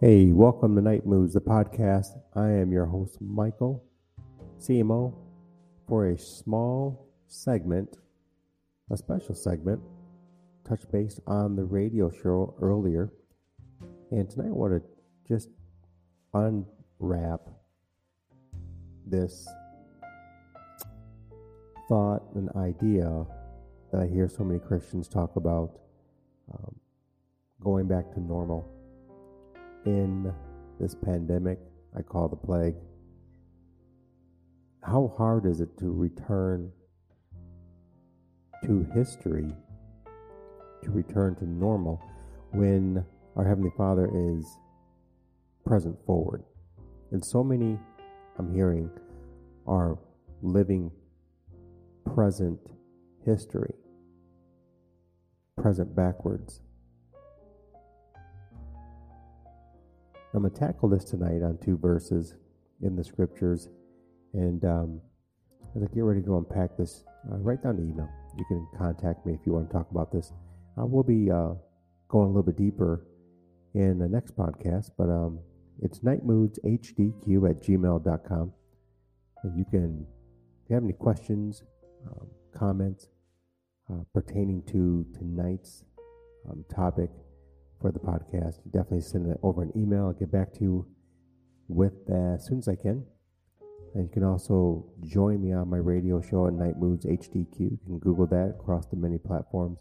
Hey, welcome to Nite Moodz, the podcast. I am your host, Michael, CMO, for a small segment, a special segment, touch base on the radio show earlier. And tonight I want to just unwrap this thought and idea that I hear so many Christians talk about um, going back to normal in this pandemic I call the plague, how hard is it to return to history, to return to normal when our Heavenly Father is present forward? And so many I'm hearing are living present history, present backwards. I'm going to tackle this tonight on two verses in the scriptures. And um, as I get ready to unpack this, uh, write down the email. You can contact me if you want to talk about this. I will be uh, going a little bit deeper in the next podcast, but um, it's nitemoodzhdq at gmail.com. And you can, if you have any questions, um, comments uh, pertaining to tonight's um, topic, for the podcast, definitely send it over an email. I'll get back to you with that as soon as I can. And you can also join me on my radio show at NiteMoodzHDQ. You can Google that across the many platforms,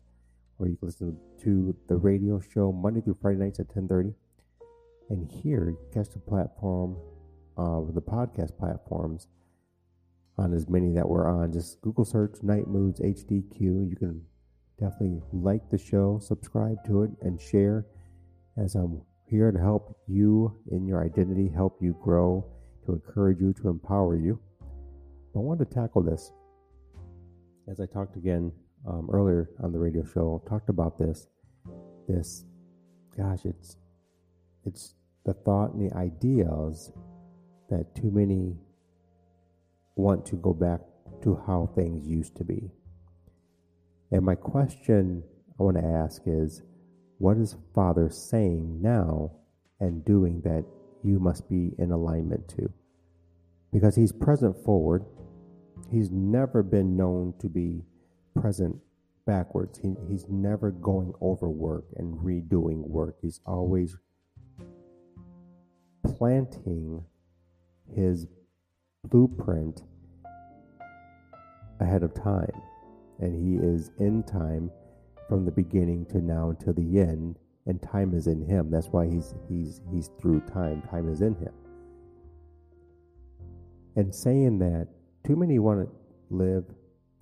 or you can listen to the radio show Monday through Friday nights at 10:30. And here, you catch the platform of the podcast platforms on as many that we're on. Just Google search NiteMoodzHDQ. You can definitely like the show, subscribe to it, and share as I'm here to help you in your identity, help you grow, to encourage you, to empower you. I want to tackle this. As I talked again um, earlier on the radio show, talked about this. This, gosh, it's it's the thought and the ideas that too many want to go back to how things used to be. And my question I want to ask is what is Father saying now and doing that you must be in alignment to? Because He's present forward. He's never been known to be present backwards. He, he's never going over work and redoing work. He's always planting his blueprint ahead of time and he is in time from the beginning to now until the end and time is in him. That's why he's he's he's through time. Time is in him. And saying that too many want to live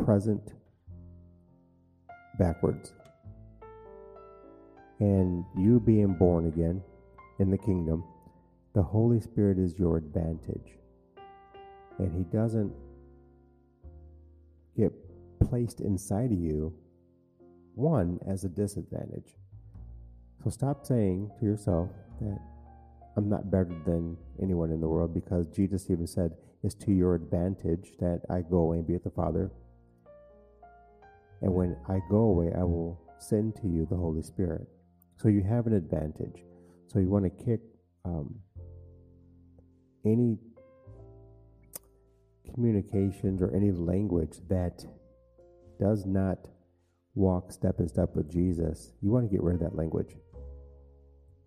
present backwards. And you being born again in the kingdom the holy spirit is your advantage. And he doesn't get placed inside of you, one, as a disadvantage. So stop saying to yourself that I'm not better than anyone in the world because Jesus even said, It's to your advantage that I go away and be with the Father. And when I go away, I will send to you the Holy Spirit. So you have an advantage. So you want to kick um, any communications or any language that does not walk step in step with Jesus, you want to get rid of that language.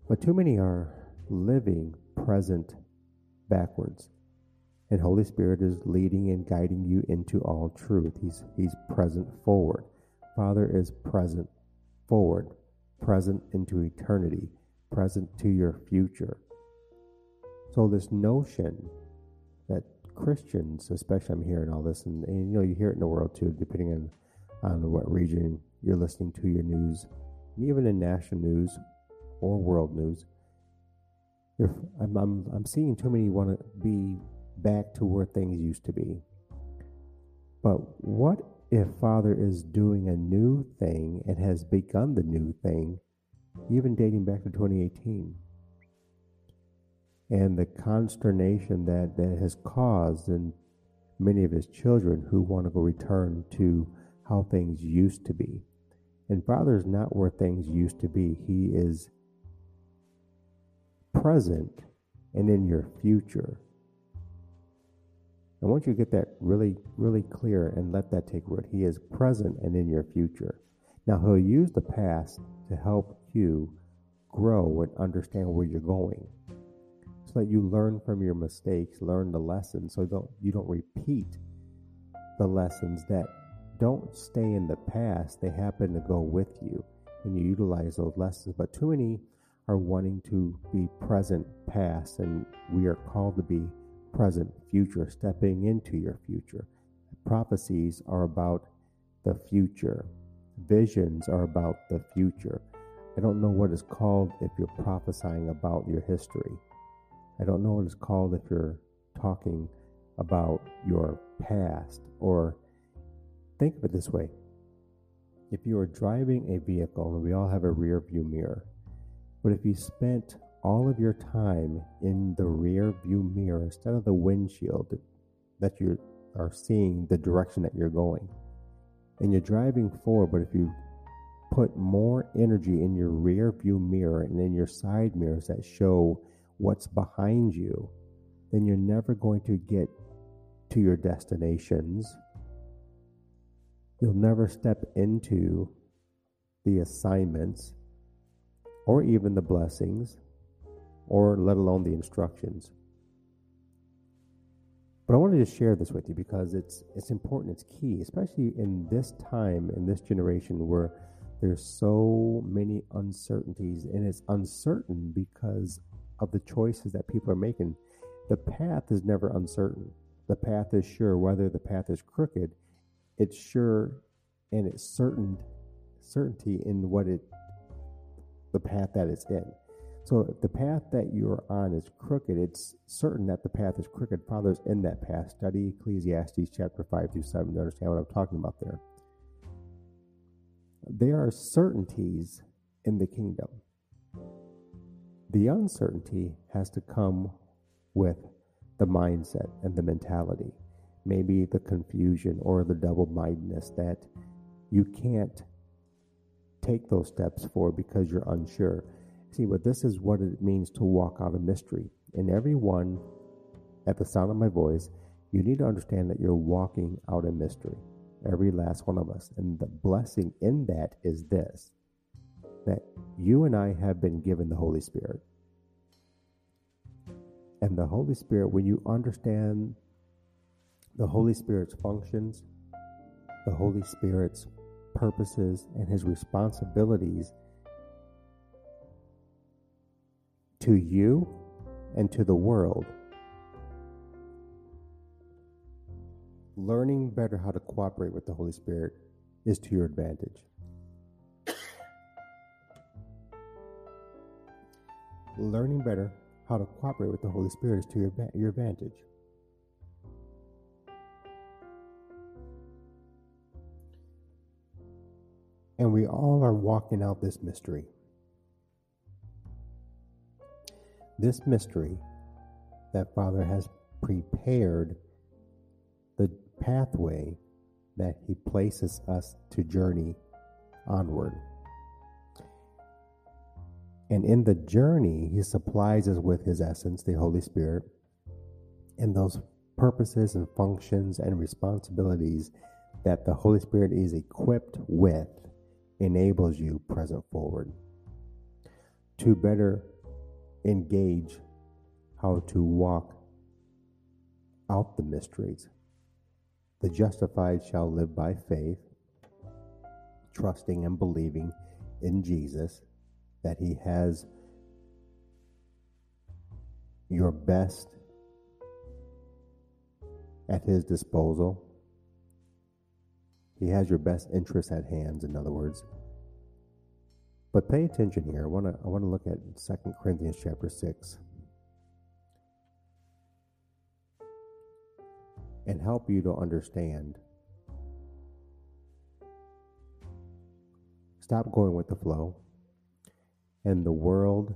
But too many are living present backwards. And Holy Spirit is leading and guiding you into all truth. He's, he's present forward. Father is present forward, present into eternity, present to your future. So, this notion Christians, especially, I'm hearing all this, and, and, you know, you hear it in the world too, depending on on what region you're listening to your news, and even in national news or world news. I'm, I'm, I'm seeing too many want to be back to where things used to be. But what if Father is doing a new thing and has begun the new thing, even dating back to 2018? And the consternation that that has caused in many of his children who want to go return to how things used to be. And Father is not where things used to be. He is present and in your future. I want you to get that really, really clear and let that take root. He is present and in your future. Now, He'll use the past to help you grow and understand where you're going that you learn from your mistakes, learn the lessons, so don't, you don't repeat the lessons that don't stay in the past. They happen to go with you and you utilize those lessons. But too many are wanting to be present past, and we are called to be present future, stepping into your future. Prophecies are about the future, visions are about the future. I don't know what it's called if you're prophesying about your history. I don't know what it's called if you're talking about your past. Or think of it this way if you are driving a vehicle, and we all have a rear view mirror, but if you spent all of your time in the rear view mirror instead of the windshield that you are seeing the direction that you're going, and you're driving forward, but if you put more energy in your rear view mirror and in your side mirrors that show what's behind you, then you're never going to get to your destinations. You'll never step into the assignments or even the blessings or let alone the instructions. But I wanted to share this with you because it's it's important, it's key, especially in this time in this generation where there's so many uncertainties and it's uncertain because of the choices that people are making. The path is never uncertain. The path is sure. Whether the path is crooked, it's sure and it's certain certainty in what it the path that it's in. So if the path that you're on is crooked, it's certain that the path is crooked. Fathers in that path. Study Ecclesiastes chapter 5 through 7 to understand what I'm talking about there. There are certainties in the kingdom. The uncertainty has to come with the mindset and the mentality, maybe the confusion or the double mindedness that you can't take those steps for because you're unsure. See, but this is what it means to walk out a mystery. And everyone at the sound of my voice, you need to understand that you're walking out a mystery. Every last one of us. And the blessing in that is this that you and I have been given the Holy Spirit. And the Holy Spirit, when you understand the Holy Spirit's functions, the Holy Spirit's purposes, and his responsibilities to you and to the world, learning better how to cooperate with the Holy Spirit is to your advantage. Learning better how to cooperate with the Holy Spirit is to your, your advantage. And we all are walking out this mystery. This mystery that Father has prepared the pathway that He places us to journey onward. And in the journey, He supplies us with His essence, the Holy Spirit, and those purposes and functions and responsibilities that the Holy Spirit is equipped with enables you present forward to better engage how to walk out the mysteries. The justified shall live by faith, trusting and believing in Jesus that He has your best at His disposal. He has your best interests at hand, in other words. But pay attention here. I want to I want to look at 2 Corinthians chapter 6 and help you to understand. Stop going with the flow and the world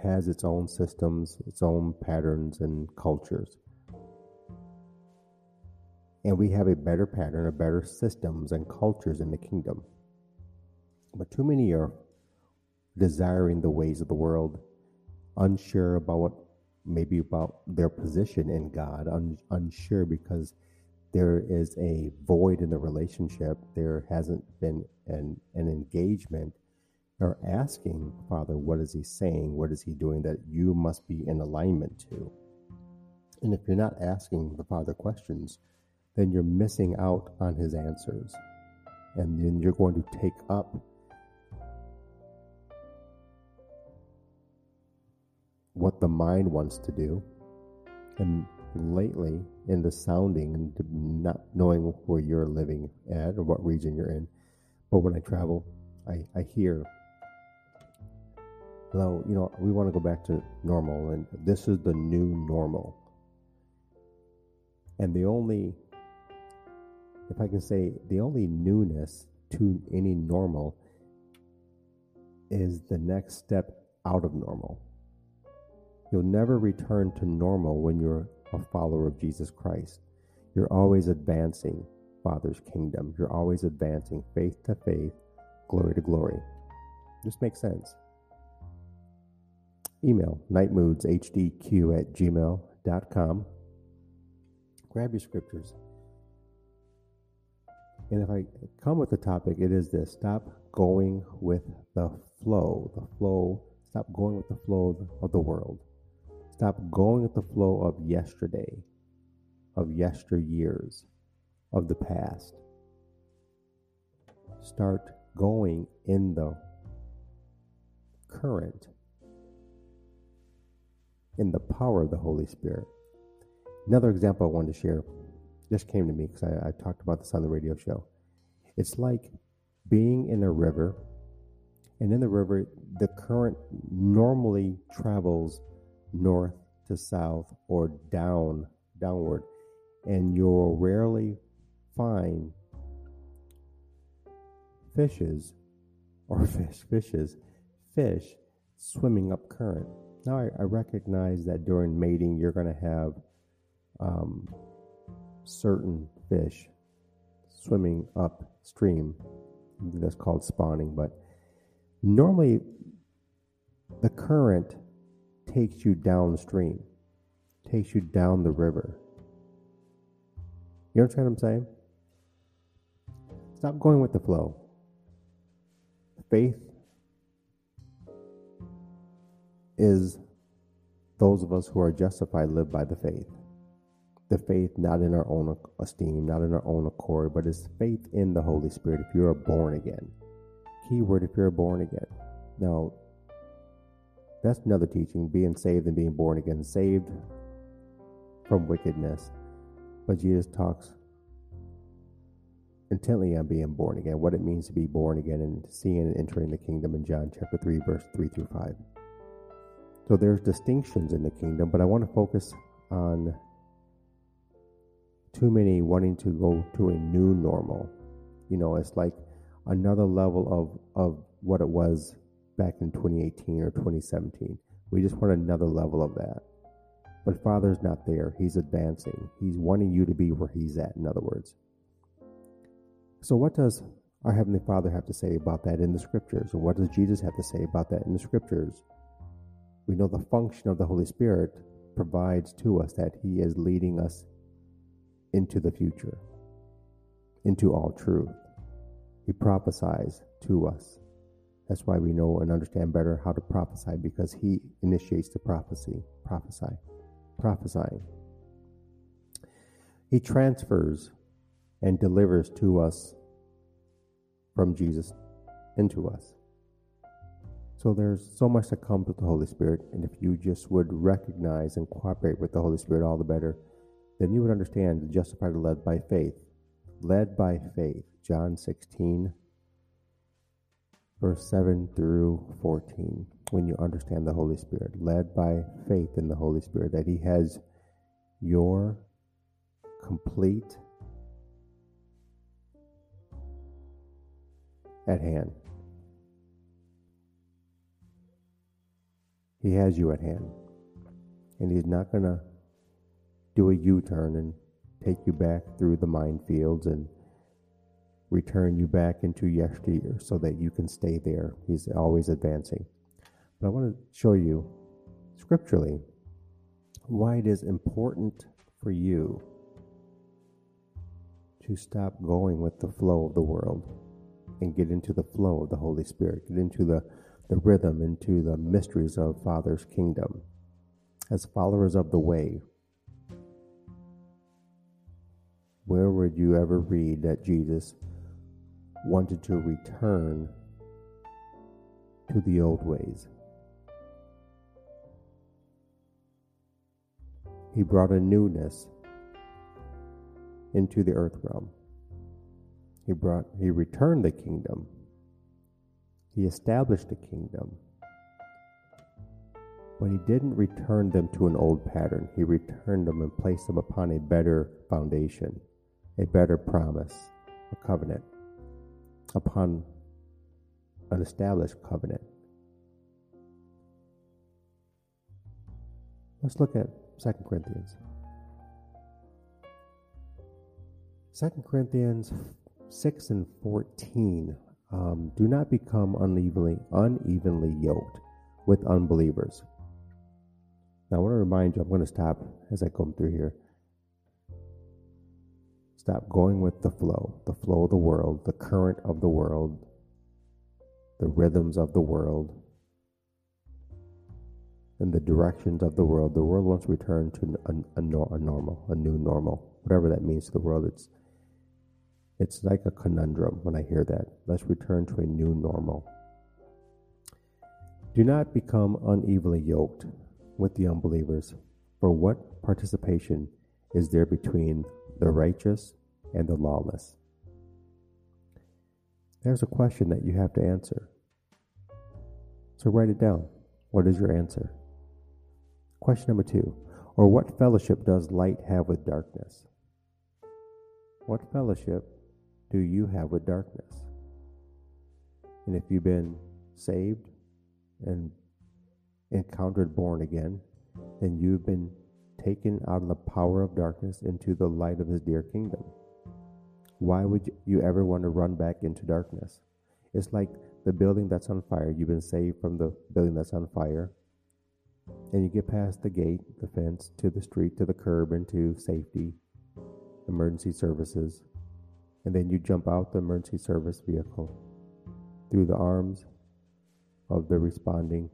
has its own systems, its own patterns and cultures. And we have a better pattern, a better systems and cultures in the kingdom. But too many are desiring the ways of the world, unsure about what maybe about their position in God, un, unsure because there is a void in the relationship. There hasn't been an, an engagement or asking, Father, what is He saying? What is He doing that you must be in alignment to? And if you're not asking the Father questions, then you're missing out on His answers. And then you're going to take up what the mind wants to do. And lately, in the sounding and not knowing where you're living at or what region you're in, but when I travel, I, I hear, well, you know, we want to go back to normal, and this is the new normal. And the only, if I can say, the only newness to any normal is the next step out of normal. You'll never return to normal when you're a follower of Jesus Christ. You're always advancing Father's kingdom. You're always advancing faith to faith, glory to glory. This makes sense. Email nitemoodzhdq at gmail.com. Grab your scriptures. And if I come with the topic, it is this stop going with the flow. The flow, stop going with the flow of the world. Stop going with the flow of yesterday, of yesteryears, of the past. Start going in the current, in the power of the Holy Spirit. Another example I wanted to share just came to me because I, I talked about this on the radio show. It's like being in a river, and in the river, the current normally travels north to south or down downward and you'll rarely find fishes or fish fishes fish swimming up current now i, I recognize that during mating you're going to have um, certain fish swimming upstream that's called spawning but normally the current takes you downstream, takes you down the river. You understand what I'm saying? Stop going with the flow. Faith is those of us who are justified live by the faith. The faith not in our own esteem, not in our own accord, but is faith in the Holy Spirit if you are born again. Keyword if you're born again. Now, that's another teaching being saved and being born again, saved from wickedness. But Jesus talks intently on being born again, what it means to be born again, and seeing and entering the kingdom in John chapter 3, verse 3 through 5. So there's distinctions in the kingdom, but I want to focus on too many wanting to go to a new normal. You know, it's like another level of, of what it was back in 2018 or 2017. We just want another level of that. But Father's not there. He's advancing. He's wanting you to be where He's at, in other words. So, what does our Heavenly Father have to say about that in the Scriptures? And what does Jesus have to say about that in the Scriptures? We know the function of the Holy Spirit provides to us that He is leading us into the future, into all truth. He prophesies to us that's why we know and understand better how to prophesy because he initiates the prophecy. Prophesy. Prophesying. He transfers and delivers to us from Jesus into us. So there's so much that comes with the Holy Spirit, and if you just would recognize and cooperate with the Holy Spirit all the better, then you would understand the justified led by faith. Led by faith. John 16, verse 7 through 14, when you understand the Holy Spirit, led by faith in the Holy Spirit, that He has your complete at hand. He has you at hand. And He's not going to do a U turn and take you back through the minefields and return you back into yesteryear so that you can stay there. He's always advancing. But I want to show you scripturally why it is important for you to stop going with the flow of the world and get into the flow of the Holy Spirit, get into the, the rhythm, into the mysteries of Father's kingdom. As followers of the way, where would you ever read that Jesus wanted to return to the old ways? He brought a newness into the earth realm. He brought he returned the kingdom. He established a kingdom. But he didn't return them to an old pattern. He returned them and placed them upon a better foundation, a better promise, a covenant, upon an established covenant. Let's look at 2 Corinthians. 2 Corinthians 6 and 14. Um, do not become unevenly, unevenly yoked with unbelievers. Now, I want to remind you, I'm going to stop as I come through here. Stop going with the flow, the flow of the world, the current of the world, the rhythms of the world, and the directions of the world. The world wants to return to a, a, a normal, a new normal, whatever that means to the world. It's it's like a conundrum when I hear that. Let's return to a new normal. Do not become unevenly yoked with the unbelievers, for what participation is there between the righteous and the lawless? There's a question that you have to answer. So write it down. What is your answer? Question number two Or what fellowship does light have with darkness? What fellowship do you have with darkness? And if you've been saved and encountered born again, then you've been taken out of the power of darkness into the light of his dear kingdom. Why would you ever want to run back into darkness? It's like the building that's on fire. You've been saved from the building that's on fire. And you get past the gate, the fence, to the street, to the curb, into safety, emergency services, and then you jump out the emergency service vehicle through the arms of the responding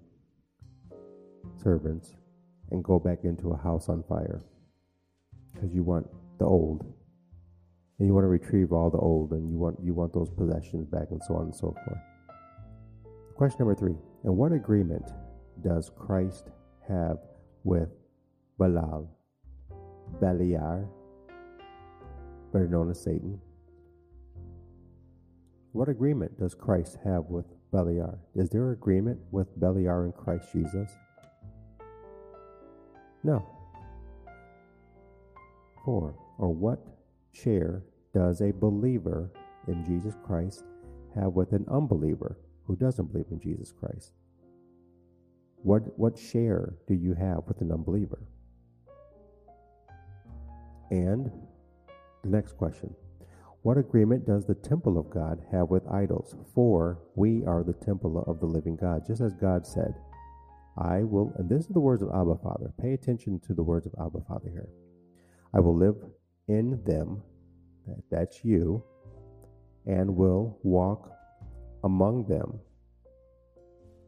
servants and go back into a house on fire. Because you want the old. And you want to retrieve all the old and you want you want those possessions back and so on and so forth. Question number three. And what agreement does christ have with Balaam beliar better known as satan what agreement does Christ have with Beliar? Is there agreement with Beliar in Christ Jesus? No. Four, or what share does a believer in Jesus Christ have with an unbeliever who doesn't believe in Jesus Christ? What, what share do you have with an unbeliever? And the next question what agreement does the temple of God have with idols? For we are the temple of the living God, just as God said, I will, and this is the words of Abba Father. Pay attention to the words of Abba Father here. I will live in them, that's you, and will walk among them.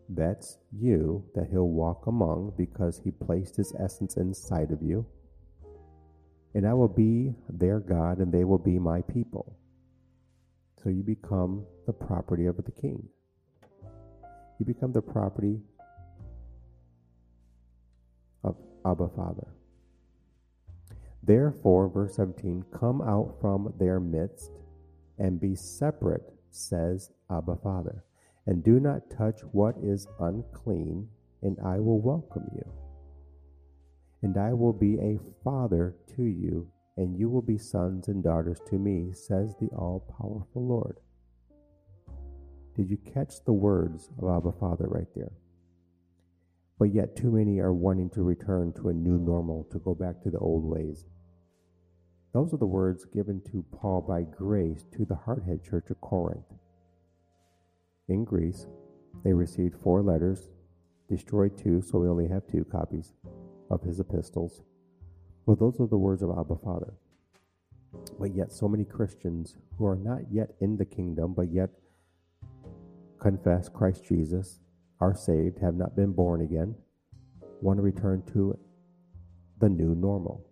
That's you that he'll walk among because he placed his essence inside of you and I will be their God, and they will be my people. So you become the property of the king. You become the property of Abba Father. Therefore, verse 17, come out from their midst and be separate, says Abba Father, and do not touch what is unclean, and I will welcome you and I will be a father to you, and you will be sons and daughters to me, says the all powerful Lord. Did you catch the words of Abba Father right there? But yet, too many are wanting to return to a new normal, to go back to the old ways. Those are the words given to Paul by grace to the Hardhead Church of Corinth. In Greece, they received four letters destroyed two, so we only have two copies of his epistles. Well, those are the words of Abba Father. But yet, so many Christians who are not yet in the kingdom, but yet confess Christ Jesus, are saved, have not been born again, want to return to the new normal.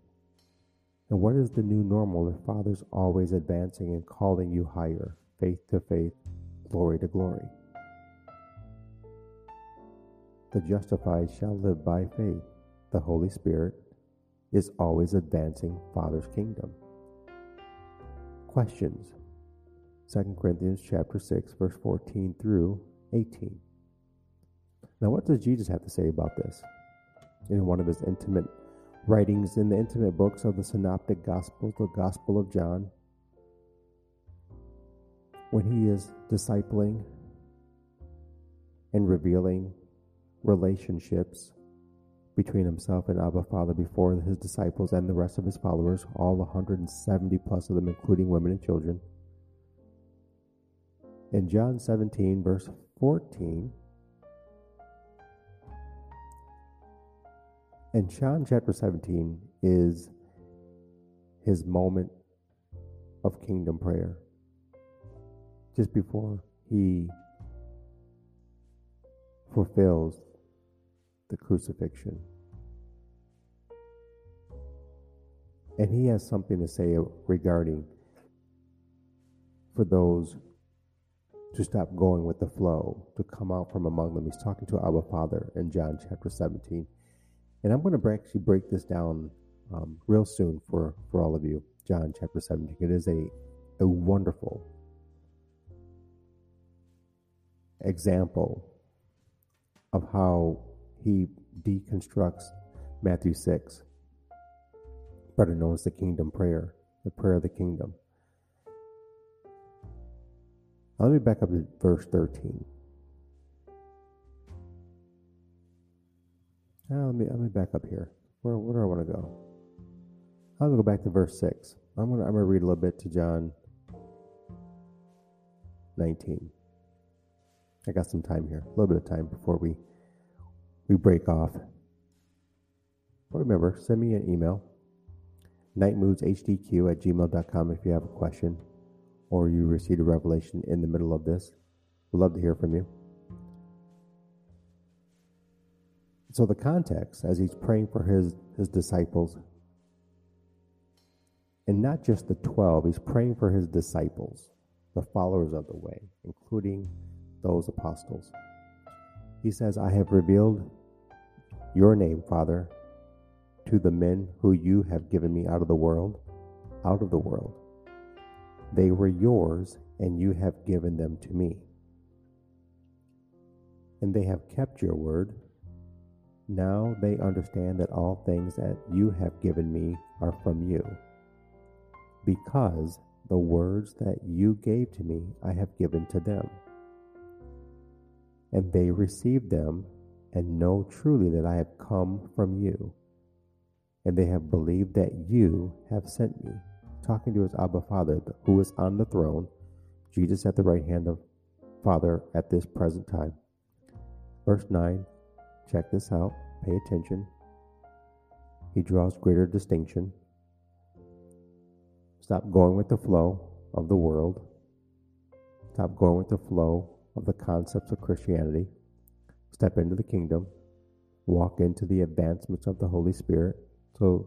And what is the new normal if Father's always advancing and calling you higher, faith to faith, glory to glory? The justified shall live by faith. The Holy Spirit is always advancing Father's kingdom. Questions 2 Corinthians chapter 6 verse 14 through 18. Now what does Jesus have to say about this? In one of his intimate writings in the intimate books of the synoptic gospels, the Gospel of John, when he is discipling and revealing relationships between himself and Abba Father before his disciples and the rest of his followers, all 170 plus of them, including women and children. In John 17, verse 14, and John chapter 17 is his moment of kingdom prayer. Just before he fulfills the crucifixion. And he has something to say regarding for those to stop going with the flow, to come out from among them. He's talking to Abba Father in John chapter 17. And I'm going to actually break this down um, real soon for, for all of you. John chapter 17. It is a, a wonderful example of how he deconstructs Matthew 6, better known as the kingdom prayer, the prayer of the kingdom. Let me back up to verse 13. Now let me, let me back up here. Where, where do I want to go? To go back to verse 6. I'm going I'm to read a little bit to John 19. I got some time here, a little bit of time before we we break off. But remember, send me an email, nitemoodzhdq at gmail.com if you have a question or you received a revelation in the middle of this. We'd love to hear from you. So the context, as he's praying for his, his disciples, and not just the 12, he's praying for his disciples, the followers of the way, including those apostles. He says, I have revealed your name, Father, to the men who you have given me out of the world, out of the world. They were yours, and you have given them to me. And they have kept your word. Now they understand that all things that you have given me are from you. Because the words that you gave to me I have given to them. And they received them and know truly that I have come from you. And they have believed that you have sent me. Talking to his Abba Father, who is on the throne, Jesus at the right hand of Father at this present time. Verse 9, check this out, pay attention. He draws greater distinction. Stop going with the flow of the world. Stop going with the flow of the concepts of Christianity step into the kingdom, walk into the advancements of the Holy Spirit so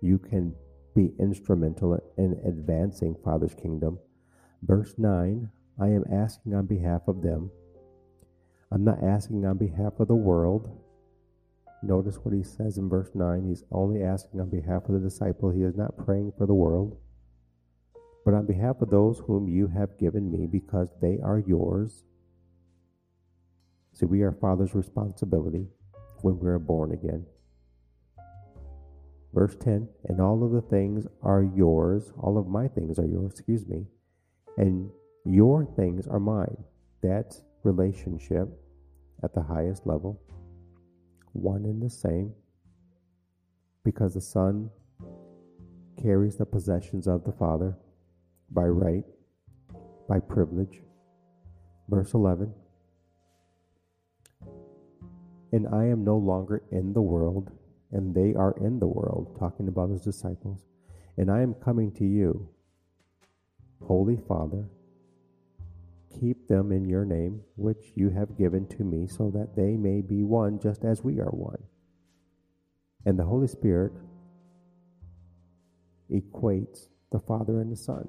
you can be instrumental in advancing Father's kingdom. Verse 9 I am asking on behalf of them. I'm not asking on behalf of the world. Notice what he says in verse 9. He's only asking on behalf of the disciple. He is not praying for the world, but on behalf of those whom you have given me, because they are yours See, we are Father's responsibility when we are born again. Verse 10 And all of the things are yours, all of my things are yours, excuse me, and your things are mine. That relationship at the highest level, one and the same, because the Son carries the possessions of the Father by right, by privilege. Verse 11 And I am no longer in the world, and they are in the world, talking about his disciples. And I am coming to you. Holy Father, keep them in your name, which you have given to me, so that they may be one just as we are one. And the Holy Spirit equates the Father and the Son.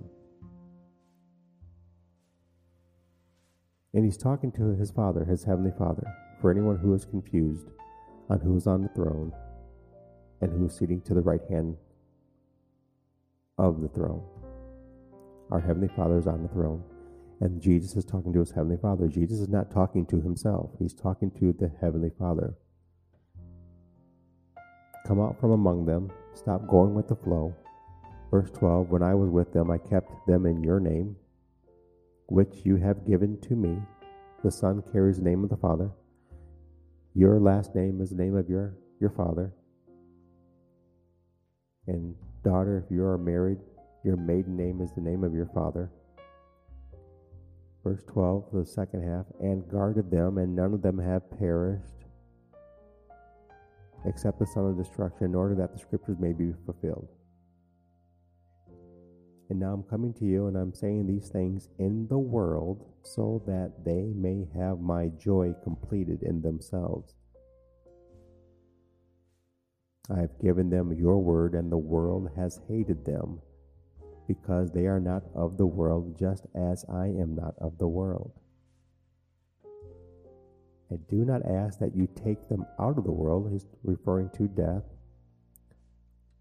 And he's talking to his Father, his Heavenly Father, for anyone who is confused on who's on the throne and who's sitting to the right hand of the throne. Our Heavenly Father is on the throne, and Jesus is talking to his Heavenly Father. Jesus is not talking to himself, he's talking to the Heavenly Father. Come out from among them, stop going with the flow. Verse 12 When I was with them, I kept them in your name, which you have given to me. The Son carries the name of the Father. Your last name is the name of your, your father. And daughter, if you are married, your maiden name is the name of your father. Verse 12, the second half, and guarded them, and none of them have perished, except the son of destruction, in order that the scriptures may be fulfilled. And now I'm coming to you, and I'm saying these things in the world, so that they may have my joy completed in themselves. I have given them your word, and the world has hated them, because they are not of the world, just as I am not of the world. I do not ask that you take them out of the world, he's referring to death,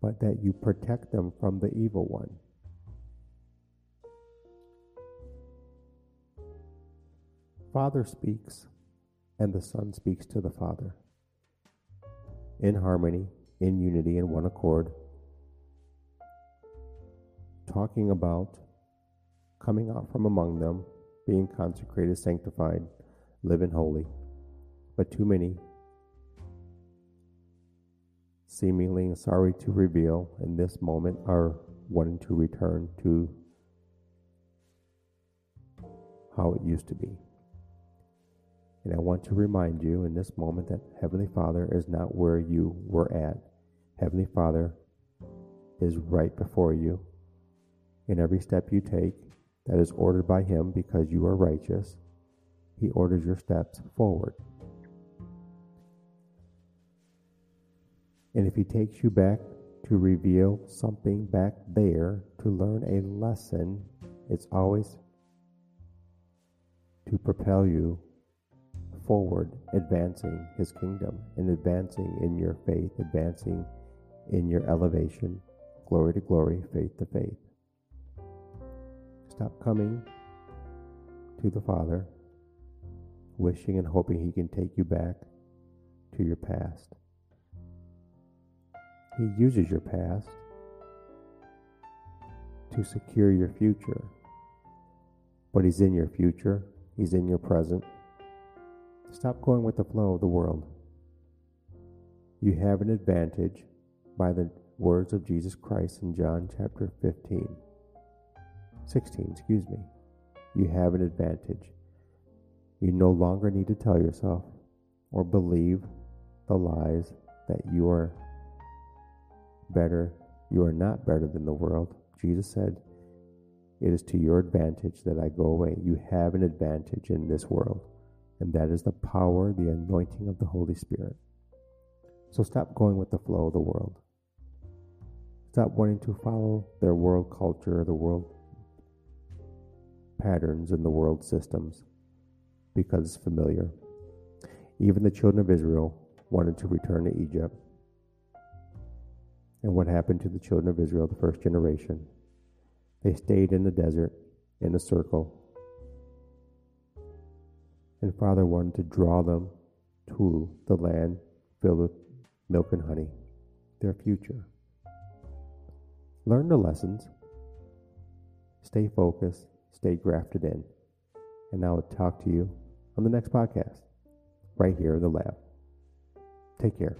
but that you protect them from the evil one. Father speaks, and the Son speaks to the Father in harmony in unity in one accord, talking about coming out from among them, being consecrated, sanctified, living holy. But too many, seemingly sorry to reveal in this moment, are wanting to return to how it used to be. And I want to remind you in this moment that Heavenly Father is not where you were at. Heavenly Father is right before you. In every step you take, that is ordered by Him because you are righteous, He orders your steps forward. And if He takes you back to reveal something back there, to learn a lesson, it's always to propel you forward, advancing His kingdom and advancing in your faith, advancing in your elevation, glory to glory, faith to faith. Stop coming to the Father, wishing and hoping He can take you back to your past. He uses your past to secure your future. But He's in your future, He's in your present. Stop going with the flow of the world. You have an advantage by the words of Jesus Christ in John chapter 15. 16, excuse me. You have an advantage. You no longer need to tell yourself or believe the lies that you are better, you are not better than the world. Jesus said, It is to your advantage that I go away. You have an advantage in this world, and that is the power, the anointing of the Holy Spirit. So stop going with the flow of the world. Stop wanting to follow their world culture, the world patterns, and the world systems because it's familiar. Even the children of Israel wanted to return to Egypt. And what happened to the children of Israel, the first generation? They stayed in the desert in a circle. And Father wanted to draw them to the land filled with milk and honey, their future. Learn the lessons, stay focused, stay grafted in, and I will talk to you on the next podcast, right here in the lab. Take care.